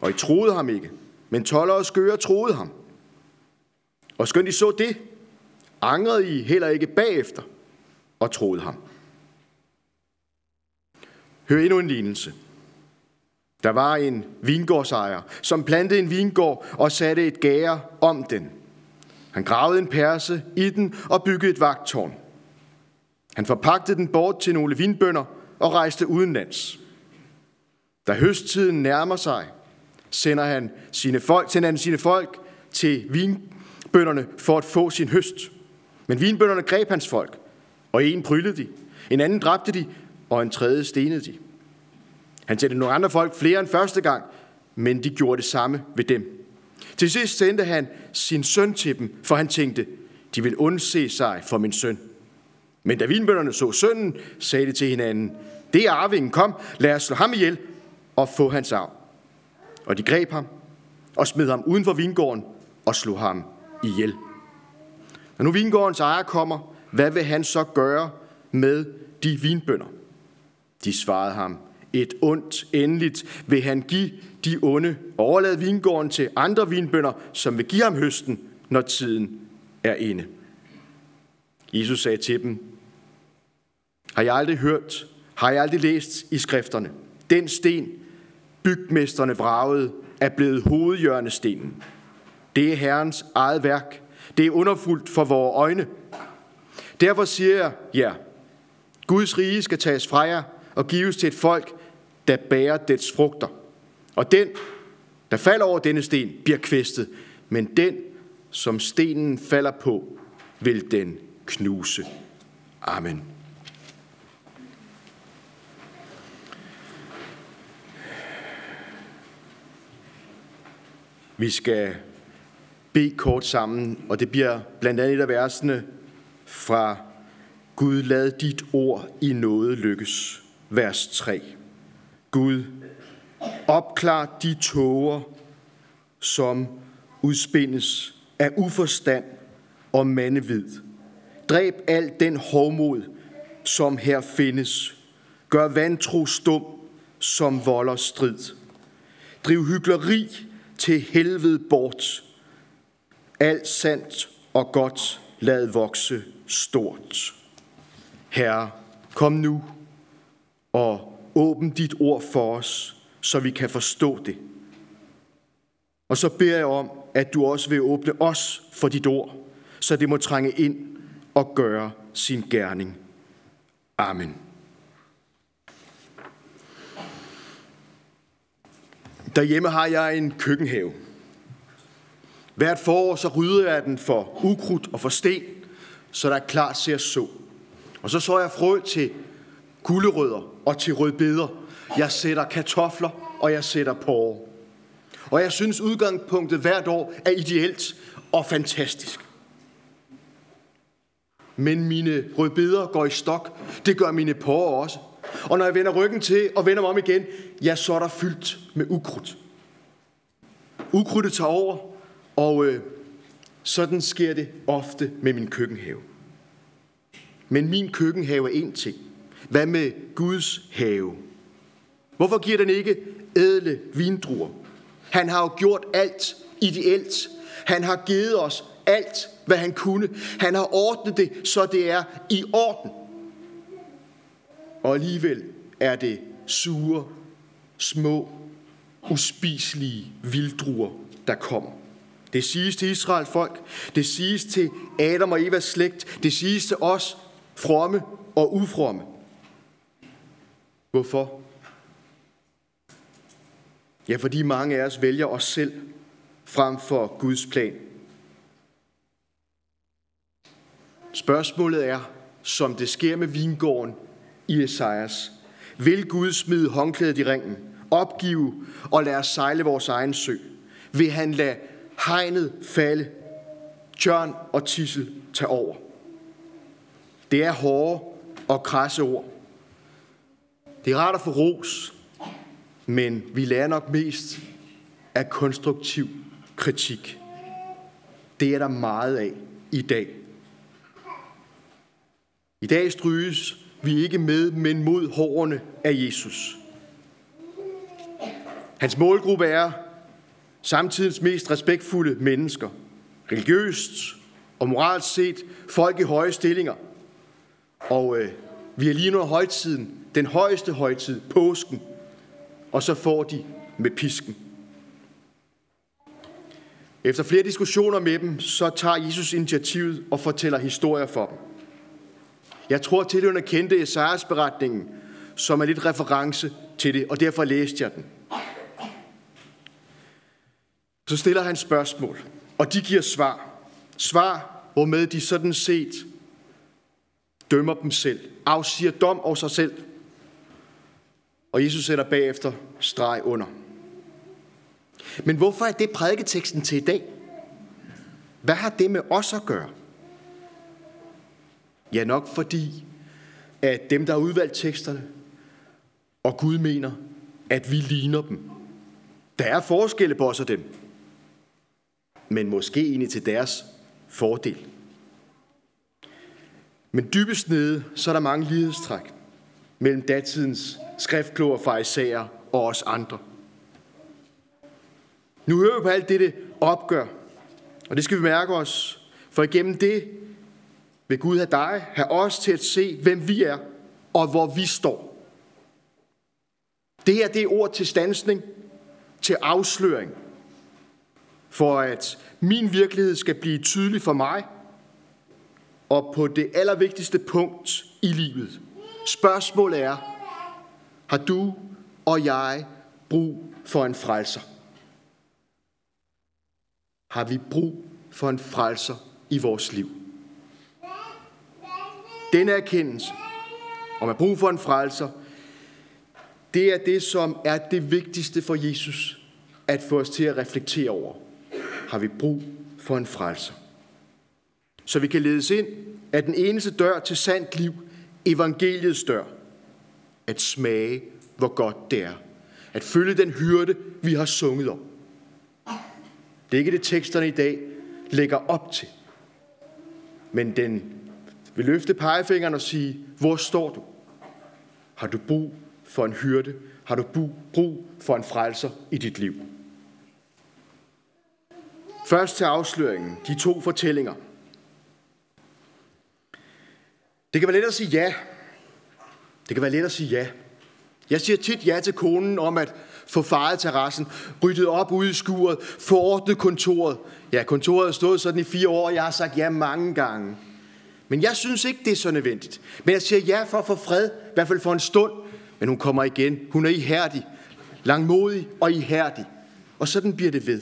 Og I troede ham ikke, men toller og skøre troede ham. Og skønt I så det, angrede I heller ikke bagefter og troede ham. Hør endnu en lignelse. Der var en vingårdsejer, som plantede en vingård og satte et gære om den. Han gravede en perse i den og byggede et vagtårn. Han forpagtede den bort til nogle vinbønder og rejste udenlands. Da høsttiden nærmer sig, sender han sine folk, sender han sine folk til vinbønderne for at få sin høst. Men vinbønderne greb hans folk, og en prylede de, en anden dræbte de, og en tredje stenede de. Han sendte nogle andre folk flere end første gang, men de gjorde det samme ved dem. Til sidst sendte han sin søn til dem, for han tænkte, de vil undse sig for min søn. Men da vinbønderne så sønnen, sagde de til hinanden, det er arvingen, kom, lad os slå ham ihjel og få hans arv. Og de greb ham og smed ham uden for vingården og slog ham ihjel. Når nu vingårdens ejer kommer, hvad vil han så gøre med de vinbønder? De svarede ham, et ondt endeligt vil han give de onde, overlade vingården til andre vinbønder, som vil give ham høsten, når tiden er inde. Jesus sagde til dem, har jeg aldrig hørt, har jeg aldrig læst i skrifterne, den sten, bygmesterne vragede, er blevet hovedhjørnestenen. Det er Herrens eget værk. Det er underfuldt for vores øjne. Derfor siger jeg, ja, Guds rige skal tages fra jer og gives til et folk, der bærer dets frugter. Og den, der falder over denne sten, bliver kvæstet, men den, som stenen falder på, vil den knuse. Amen. Vi skal bede kort sammen, og det bliver blandt andet et af versene fra Gud, lad dit ord i noget lykkes. Vers 3. Gud, opklar de tåger, som udspindes af uforstand og mandevid. Dræb al den hovmod, som her findes. Gør vantro stum, som volder strid. Driv hyggeleri til helvede bort. Alt sandt og godt lad vokse stort. Herre, kom nu og åbn dit ord for os, så vi kan forstå det. Og så beder jeg om, at du også vil åbne os for dit ord, så det må trænge ind og gøre sin gerning. Amen. Derhjemme har jeg en køkkenhave. Hvert forår så rydder jeg den for ukrudt og for sten, så der er klart til at så. Og så så jeg frø til gulerødder og til rødbeder. Jeg sætter kartofler, og jeg sætter porre. Og jeg synes, udgangspunktet hvert år er ideelt og fantastisk. Men mine rødbeder går i stok. Det gør mine porre også. Og når jeg vender ryggen til og vender mig om igen, ja, så er der fyldt med ukrudt. Ukrudtet tager over, og øh, sådan sker det ofte med min køkkenhave. Men min køkkenhave er en ting. Hvad med Guds have? Hvorfor giver den ikke ædle vindruer? Han har jo gjort alt ideelt. Han har givet os alt, hvad han kunne. Han har ordnet det, så det er i orden. Og alligevel er det sure, små, uspiselige vildruer, der kommer. Det siges til Israel folk, det siges til Adam og Evas slægt, det siges til os, fromme og ufromme. Hvorfor? Ja, fordi mange af os vælger os selv frem for Guds plan. Spørgsmålet er, som det sker med vingården i Esajas. Vil Gud smide håndklædet i ringen, opgive og lade os sejle vores egen sø? Vil han lade hegnet falde, tjørn og tissel tage over? Det er hårde og krasse ord. Det er rart at få ros, men vi lærer nok mest af konstruktiv kritik. Det er der meget af i dag. I dag stryges vi ikke med, men mod hårene af Jesus. Hans målgruppe er samtidens mest respektfulde mennesker. Religiøst og moralsk set folk i høje stillinger. Og øh, vi er lige nu højtiden, den højeste højtid, påsken. Og så får de med pisken. Efter flere diskussioner med dem, så tager Jesus initiativet og fortæller historier for dem. Jeg tror, at tilhørende kendte Esajas beretningen, som er lidt reference til det, og derfor læste jeg den. Så stiller han spørgsmål, og de giver svar. Svar, hvormed de sådan set dømmer dem selv, afsiger dom over sig selv. Og Jesus sætter bagefter streg under. Men hvorfor er det prædiketeksten til i dag? Hvad har det med os at gøre? Ja, nok fordi, at dem, der har udvalgt teksterne, og Gud mener, at vi ligner dem. Der er forskelle på os og dem, men måske egentlig til deres fordel. Men dybest nede, så er der mange lighedstræk mellem datidens skriftkloger og Isaiah og os andre. Nu hører vi på alt dette opgør, og det skal vi mærke os, for igennem det vil Gud have dig, have os til at se, hvem vi er og hvor vi står. Det her det er ord til stansning, til afsløring, for at min virkelighed skal blive tydelig for mig, og på det allervigtigste punkt i livet. Spørgsmålet er, har du og jeg brug for en frelser? Har vi brug for en frelser i vores liv? Denne erkendelse om at bruge for en frelser, det er det, som er det vigtigste for Jesus at få os til at reflektere over. Har vi brug for en frelser? Så vi kan ledes ind af den eneste dør til sandt liv, evangeliets dør. At smage, hvor godt det er. At følge den hyrde, vi har sunget om. Det er ikke det, teksterne i dag lægger op til. Men den vil løfte pegefingeren og sige, hvor står du? Har du brug for en hyrde? Har du brug for en frelser i dit liv? Først til afsløringen, de to fortællinger. Det kan være let at sige ja. Det kan være let at sige ja. Jeg siger tit ja til konen om at få faret terrassen, ryddet op ude i skuret, få ordnet kontoret. Ja, kontoret har stået sådan i fire år, og jeg har sagt ja mange gange. Men jeg synes ikke, det er så nødvendigt. Men jeg siger ja for at få fred, i hvert fald for en stund. Men hun kommer igen. Hun er ihærdig, langmodig og ihærdig. Og sådan bliver det ved.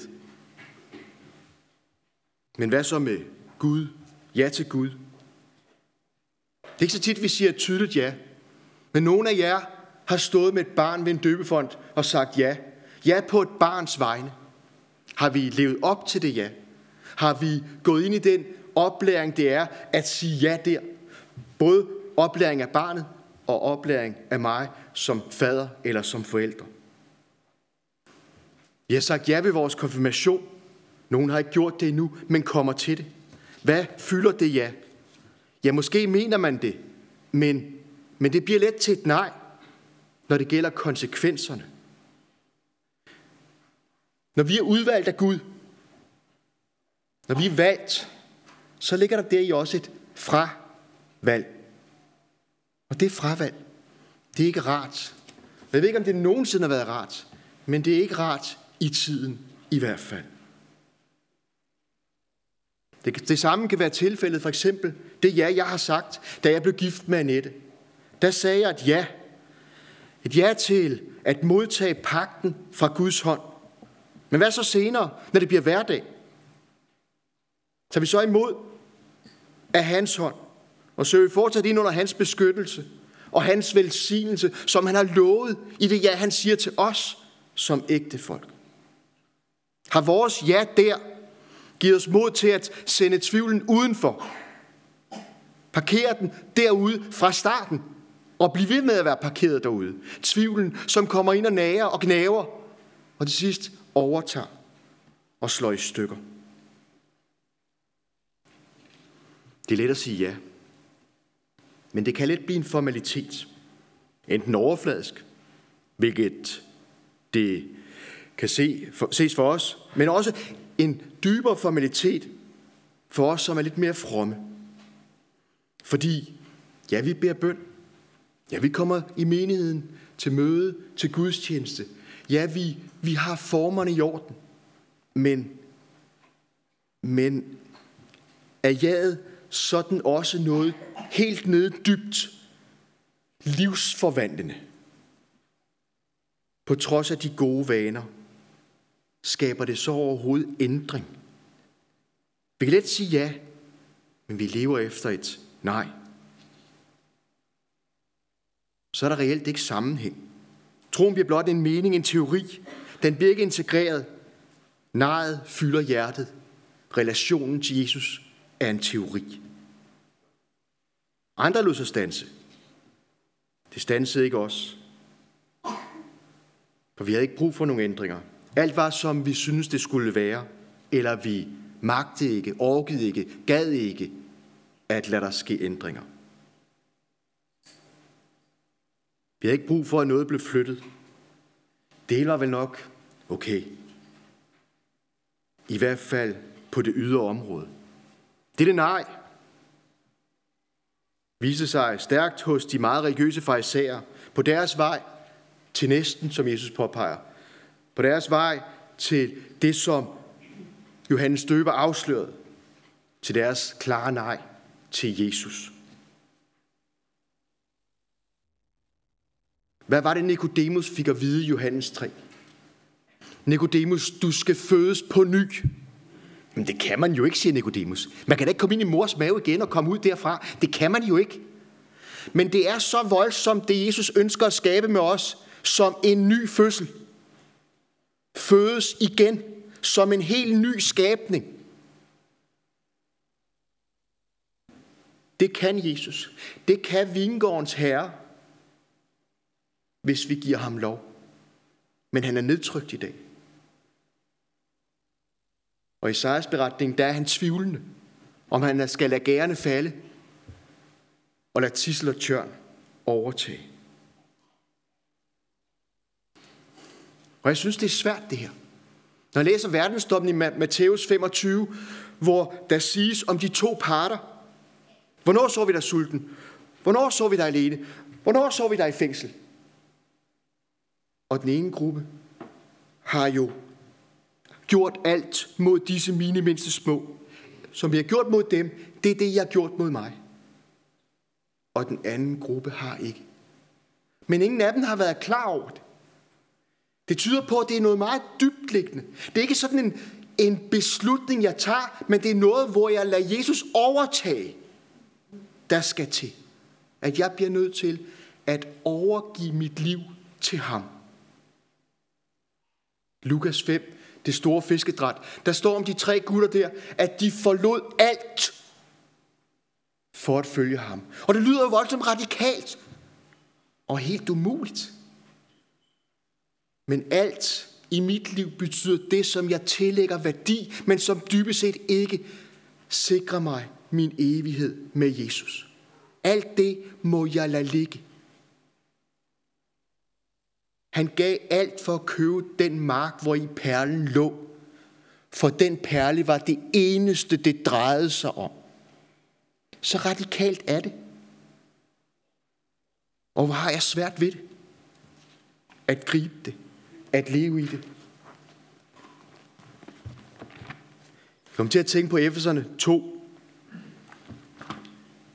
Men hvad så med Gud? Ja til Gud. Det er ikke så tit, vi siger et tydeligt ja. Men nogen af jer har stået med et barn ved en døbefond og sagt ja. Ja på et barns vegne. Har vi levet op til det ja? Har vi gået ind i den oplæring, det er at sige ja der? Både oplæring af barnet og oplæring af mig som fader eller som forældre. Vi har sagt ja ved vores konfirmation. Nogen har ikke gjort det endnu, men kommer til det. Hvad fylder det ja? Ja, måske mener man det, men, men det bliver let til et nej når det gælder konsekvenserne. Når vi er udvalgt af Gud, når vi er valgt, så ligger der der i også et fravalg. Og det fravalg, det er ikke rart. Jeg ved ikke, om det nogensinde har været rart, men det er ikke rart i tiden i hvert fald. Det, det samme kan være tilfældet, for eksempel det ja, jeg har sagt, da jeg blev gift med Annette. Der sagde jeg et ja, et ja til at modtage pakten fra Guds hånd. Men hvad så senere, når det bliver hverdag? Tager vi så imod af hans hånd, og søger vi fortsat ind under hans beskyttelse og hans velsignelse, som han har lovet i det ja, han siger til os som ægte folk. Har vores ja der givet os mod til at sende tvivlen udenfor? Parkere den derude fra starten og blive ved med at være parkeret derude. Tvivlen, som kommer ind og nager og gnaver, og til sidst overtager og slår i stykker. Det er let at sige ja, men det kan let blive en formalitet. Enten overfladisk, hvilket det kan se, for, ses for os, men også en dybere formalitet for os, som er lidt mere fromme. Fordi, ja, vi beder bøn. Ja, vi kommer i menigheden til møde, til gudstjeneste. Ja, vi, vi har formerne i orden. Men, men er jaget sådan også noget helt nede dybt livsforvandlende? På trods af de gode vaner, skaber det så overhovedet ændring? Vi kan let sige ja, men vi lever efter et nej. Så er der reelt ikke sammenhæng. Troen bliver blot en mening, en teori. Den bliver ikke integreret. Nejet fylder hjertet. Relationen til Jesus er en teori. Andre lod sig stanse. Det stansede ikke os. For vi havde ikke brug for nogle ændringer. Alt var, som vi synes det skulle være. Eller vi magtede ikke, orkede ikke, gad ikke at lade der ske ændringer. Vi havde ikke brug for, at noget blev flyttet. Det var vel nok okay. I hvert fald på det ydre område. Det er det nej. Viste sig stærkt hos de meget religiøse farisæer på deres vej til næsten, som Jesus påpeger. På deres vej til det, som Johannes Døber afslørede. Til deres klare nej til Jesus. Hvad var det, Nikodemus fik at vide i Johannes 3? Nikodemus, du skal fødes på ny. Men det kan man jo ikke, siger Nikodemus. Man kan da ikke komme ind i mors mave igen og komme ud derfra. Det kan man jo ikke. Men det er så voldsomt, det Jesus ønsker at skabe med os, som en ny fødsel. Fødes igen som en helt ny skabning. Det kan Jesus. Det kan vingårdens herre, hvis vi giver ham lov. Men han er nedtrykt i dag. Og i Isaias beretning, der er han tvivlende, om han skal lade gærne falde og lade tissel og tjørn overtage. Og jeg synes, det er svært det her. Når jeg læser verdensdommen i Matthæus 25, hvor der siges om de to parter. Hvornår så vi dig sulten? Hvornår så vi dig alene? Hvornår så vi dig i fængsel? Og den ene gruppe har jo gjort alt mod disse mine mindste små. Som vi har gjort mod dem, det er det, jeg har gjort mod mig. Og den anden gruppe har ikke. Men ingen af dem har været klar over det. Det tyder på, at det er noget meget dybtliggende. Det er ikke sådan en, en beslutning, jeg tager, men det er noget, hvor jeg lader Jesus overtage, der skal til. At jeg bliver nødt til at overgive mit liv til ham. Lukas 5, det store fiskedræt. Der står om de tre gutter der, at de forlod alt for at følge ham. Og det lyder jo voldsomt radikalt og helt umuligt. Men alt i mit liv betyder det, som jeg tillægger værdi, men som dybest set ikke sikrer mig min evighed med Jesus. Alt det må jeg lade ligge. Han gav alt for at købe den mark, hvor i perlen lå. For den perle var det eneste, det drejede sig om. Så radikalt er det. Og hvor har jeg svært ved det? At gribe det at leve i det. Jeg kom til at tænke på Efeserne 2.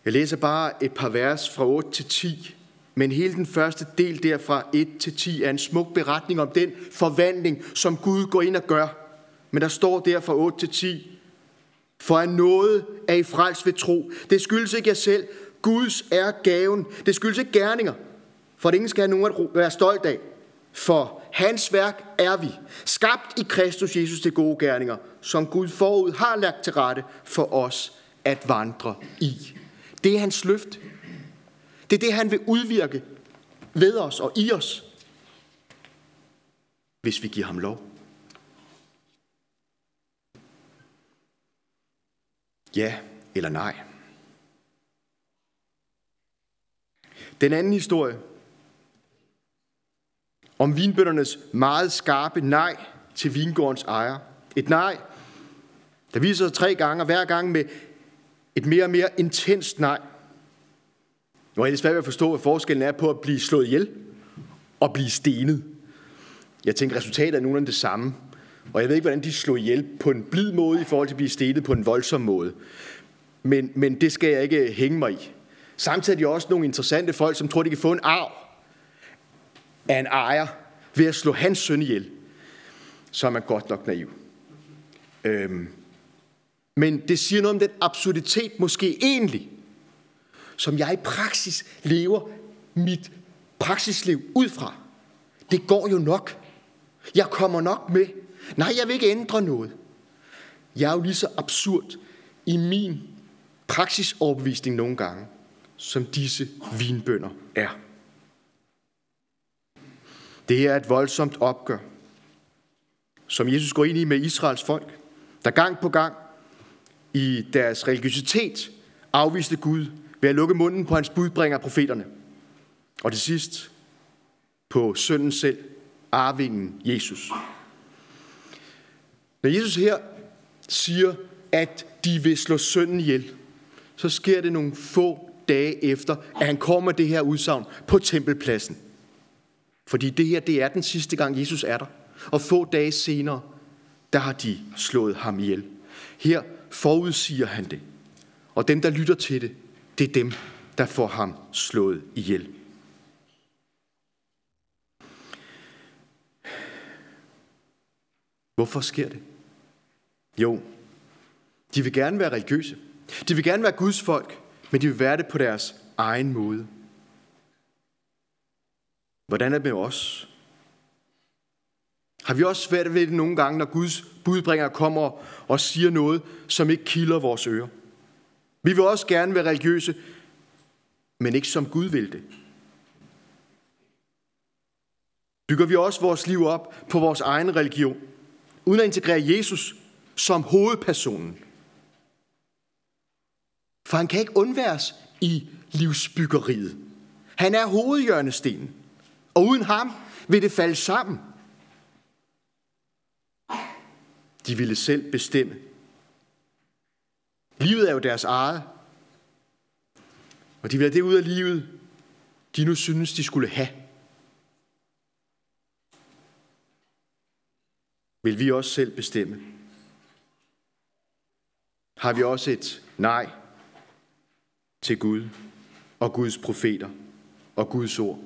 Jeg læser bare et par vers fra 8 til 10. Men hele den første del derfra 1 til 10 er en smuk beretning om den forvandling, som Gud går ind og gør. Men der står der fra 8 til 10. For at noget er i frels ved tro. Det skyldes ikke jer selv. Guds er gaven. Det skyldes ikke gerninger. For at ingen skal have nogen at være stolt af. For hans værk er vi, skabt i Kristus Jesus til gode gerninger, som Gud forud har lagt til rette for os at vandre i. Det er hans løft. Det er det, han vil udvirke ved os og i os, hvis vi giver ham lov. Ja eller nej. Den anden historie om vinbøndernes meget skarpe nej til vingårdens ejer. Et nej, der viser sig tre gange, og hver gang med et mere og mere intenst nej. Nu er det svært at forstå, hvad forskellen er på at blive slået ihjel og blive stenet. Jeg tænker, resultatet er nogenlunde det samme. Og jeg ved ikke, hvordan de slog ihjel på en blid måde i forhold til at blive stenet på en voldsom måde. Men, men det skal jeg ikke hænge mig i. Samtidig er de også nogle interessante folk, som tror, de kan få en arv af en ejer ved at slå hans søn ihjel. Så er man godt nok naiv. Øhm. Men det siger noget om den absurditet, måske egentlig, som jeg i praksis lever mit praksisliv ud fra. Det går jo nok. Jeg kommer nok med. Nej, jeg vil ikke ændre noget. Jeg er jo lige så absurd i min praksisoverbevisning nogle gange, som disse vinbønder er. Det er et voldsomt opgør, som Jesus går ind i med Israels folk, der gang på gang i deres religiøsitet afviste Gud ved at lukke munden på hans budbringer profeterne. Og til sidst på sønnen selv, arvingen Jesus. Når Jesus her siger, at de vil slå sønnen ihjel, så sker det nogle få dage efter, at han kommer med det her udsagn på tempelpladsen. Fordi det her, det er den sidste gang, Jesus er der. Og få dage senere, der har de slået ham ihjel. Her forudsiger han det. Og dem, der lytter til det, det er dem, der får ham slået ihjel. Hvorfor sker det? Jo, de vil gerne være religiøse. De vil gerne være Guds folk, men de vil være det på deres egen måde. Hvordan er det med os? Har vi også svært ved det nogle gange, når Guds budbringer kommer og siger noget, som ikke kilder vores ører? Vi vil også gerne være religiøse, men ikke som Gud vil det. Bygger vi også vores liv op på vores egen religion, uden at integrere Jesus som hovedpersonen? For han kan ikke undværes i livsbyggeriet. Han er hovedhjørnestenen, og uden ham vil det falde sammen. De ville selv bestemme. Livet er jo deres eget. Og de vil have det ud af livet, de nu synes, de skulle have. Vil vi også selv bestemme? Har vi også et nej til Gud og Guds profeter og Guds ord?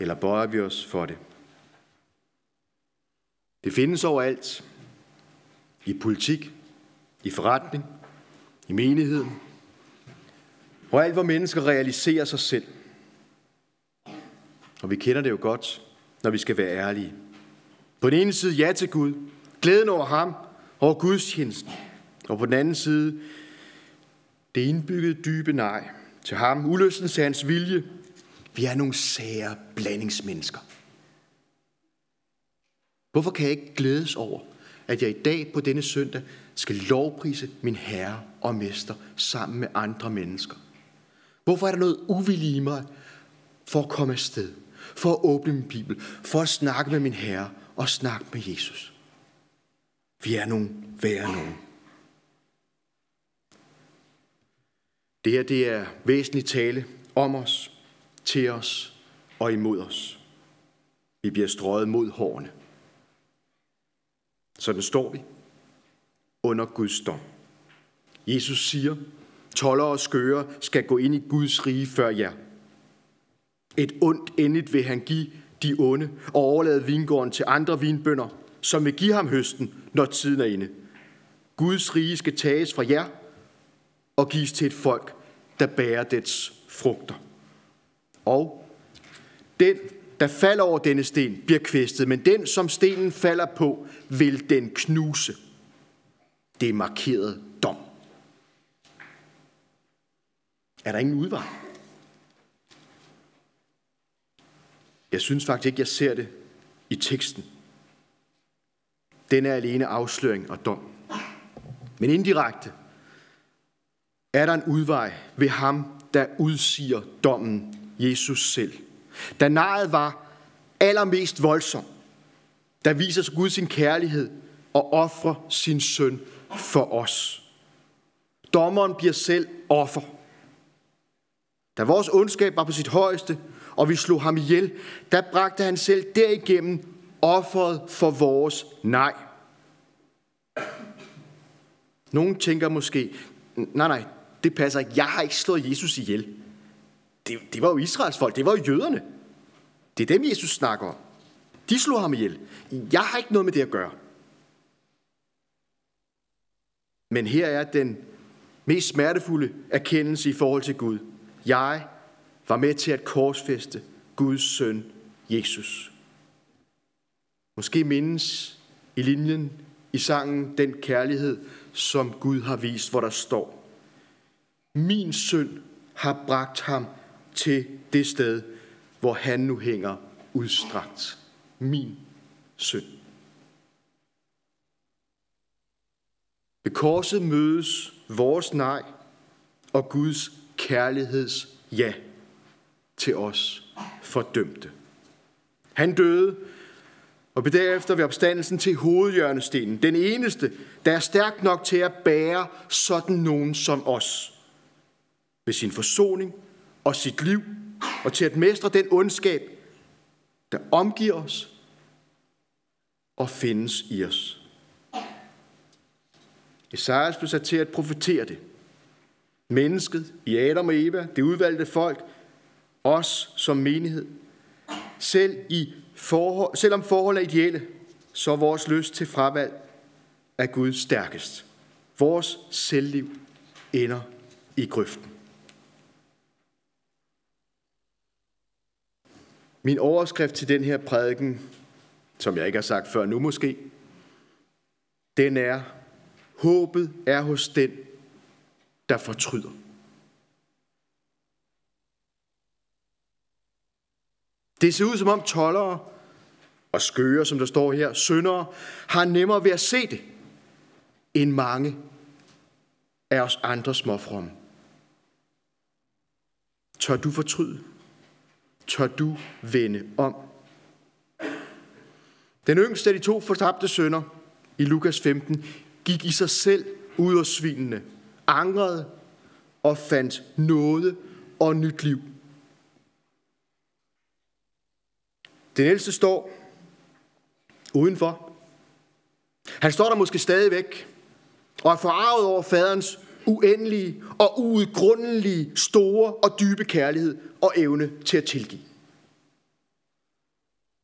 Eller bøjer vi os for det? Det findes overalt. I politik, i forretning, i menigheden, og alt, hvor mennesker realiserer sig selv. Og vi kender det jo godt, når vi skal være ærlige. På den ene side ja til Gud, glæden over ham, over Guds tjeneste. Og på den anden side det indbyggede dybe nej til ham, ulysten til hans vilje. Vi er nogle sære blandingsmennesker. Hvorfor kan jeg ikke glædes over, at jeg i dag på denne søndag skal lovprise min Herre og Mester sammen med andre mennesker? Hvorfor er der noget uvillig i mig for at komme afsted? For at åbne min Bibel? For at snakke med min Herre og snakke med Jesus? Vi er nogen værre nogen. Det her det er væsentlig tale om os, til os og imod os. Vi bliver strøget mod hårene. Sådan står vi under Guds dom. Jesus siger, toller og skøre skal gå ind i Guds rige før jer. Et ondt endeligt vil han give de onde og overlade vingården til andre vinbønder, som vil give ham høsten, når tiden er inde. Guds rige skal tages fra jer og gives til et folk, der bærer dets frugter. Og den, der falder over denne sten, bliver kvæstet, men den, som stenen falder på, vil den knuse. Det er markeret dom. Er der ingen udvej? Jeg synes faktisk ikke, jeg ser det i teksten. Den er alene afsløring og dom. Men indirekte er der en udvej ved ham, der udsiger dommen, Jesus selv. Da naret var allermest voldsom, der viser Gud sin kærlighed og offrer sin søn for os. Dommeren bliver selv offer. Da vores ondskab var på sit højeste, og vi slog ham ihjel, der bragte han selv derigennem offeret for vores nej. Nogle tænker måske, nej nej, det passer ikke. Jeg har ikke slået Jesus ihjel. Det, det var jo Israels folk, det var jo jøderne. Det er dem, Jesus snakker om. De slog ham ihjel. Jeg har ikke noget med det at gøre. Men her er den mest smertefulde erkendelse i forhold til Gud. Jeg var med til at korsfeste Guds søn, Jesus. Måske mindes i linjen i sangen den kærlighed, som Gud har vist, hvor der står, Min søn har bragt ham til det sted, hvor han nu hænger udstrakt. Min søn. Ved korset mødes vores nej og Guds kærligheds ja til os fordømte. Han døde og blev derefter ved opstandelsen til hovedhjørnestenen. Den eneste, der er stærk nok til at bære sådan nogen som os. Ved sin forsoning og sit liv, og til at mestre den ondskab, der omgiver os og findes i os. Esajas blev sat til at profetere det. Mennesket i Adam og Eva, det udvalgte folk, os som menighed. Selv i forhold, selvom forhold er ideelle, så er vores lyst til fravalg af Gud stærkest. Vores selvliv ender i grøften. Min overskrift til den her prædiken, som jeg ikke har sagt før nu måske, den er, håbet er hos den, der fortryder. Det ser ud som om tollere og skøre, som der står her, syndere, har nemmere ved at se det, end mange af os andre småfromme. Tør du fortryde? Tør du vende om? Den yngste af de to fortabte sønner i Lukas 15 gik i sig selv ud af svinene, angrede og fandt nåde og nyt liv. Den ældste står udenfor. Han står der måske stadigvæk og er forarvet over faderens uendelige og uudgrundelige store og dybe kærlighed og evne til at tilgive.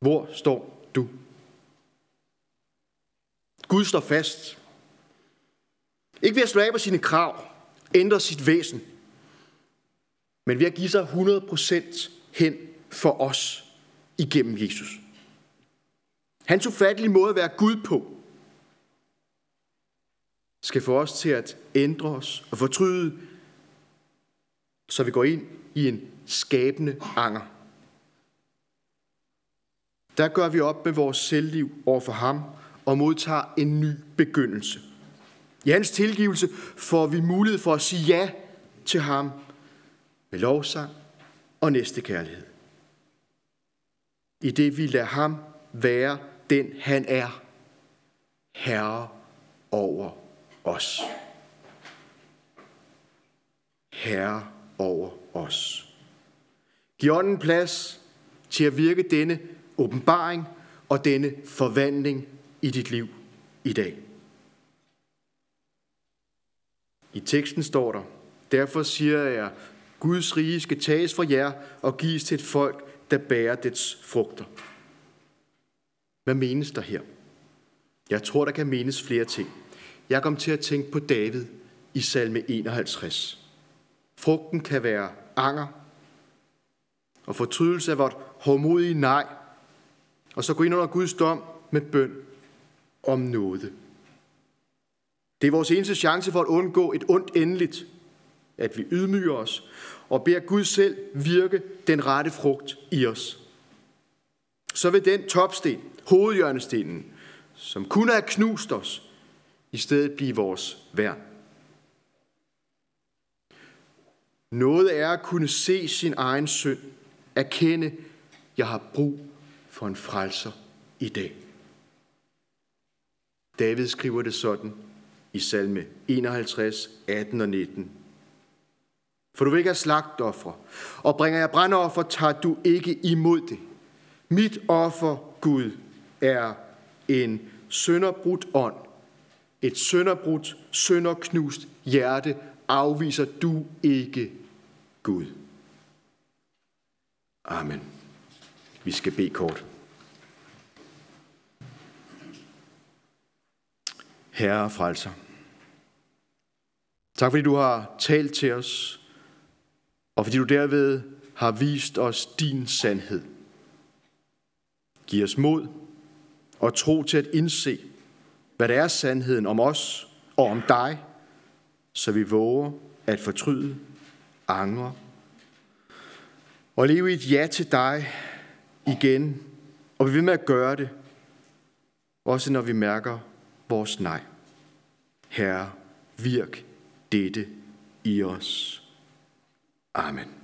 Hvor står du? Gud står fast. Ikke ved at slå af på sine krav, ændre sit væsen, men ved at give sig 100% hen for os igennem Jesus. Hans ufattelige måde at være Gud på, skal få os til at ændre os og fortryde, så vi går ind i en skabende anger. Der gør vi op med vores selvliv over for ham og modtager en ny begyndelse. I hans tilgivelse får vi mulighed for at sige ja til ham med lovsang og næstekærlighed. I det vi lader ham være den han er, herre os. Herre over os. Giv ånden plads til at virke denne åbenbaring og denne forvandling i dit liv i dag. I teksten står der, derfor siger jeg, Guds rige skal tages fra jer og gives til et folk, der bærer dets frugter. Hvad menes der her? Jeg tror, der kan menes flere ting. Jeg kom til at tænke på David i salme 51. Frugten kan være anger og fortrydelse af vort hårdmodige nej, og så gå ind under Guds dom med bøn om noget. Det er vores eneste chance for at undgå et ondt endeligt, at vi ydmyger os og beder Gud selv virke den rette frugt i os. Så vil den topsten, hovedhjørnestenen, som kunne have knust os, i stedet blive vores værn. Noget er at kunne se sin egen synd, erkende, jeg har brug for en frelser i dag. David skriver det sådan i salme 51, 18 og 19. For du vil ikke have slagtoffer, og bringer jeg brandoffer, tager du ikke imod det. Mit offer, Gud, er en sønderbrudt ånd, et sønderbrudt, sønderknust hjerte afviser du ikke, Gud. Amen. Vi skal bede kort. Herre og frelser. Tak fordi du har talt til os, og fordi du derved har vist os din sandhed. Giv os mod og tro til at indse, hvad der er sandheden om os og om dig, så vi våger at fortryde, angre og leve i et ja til dig igen, og vi vil med at gøre det, også når vi mærker vores nej. Herre, virk dette i os. Amen.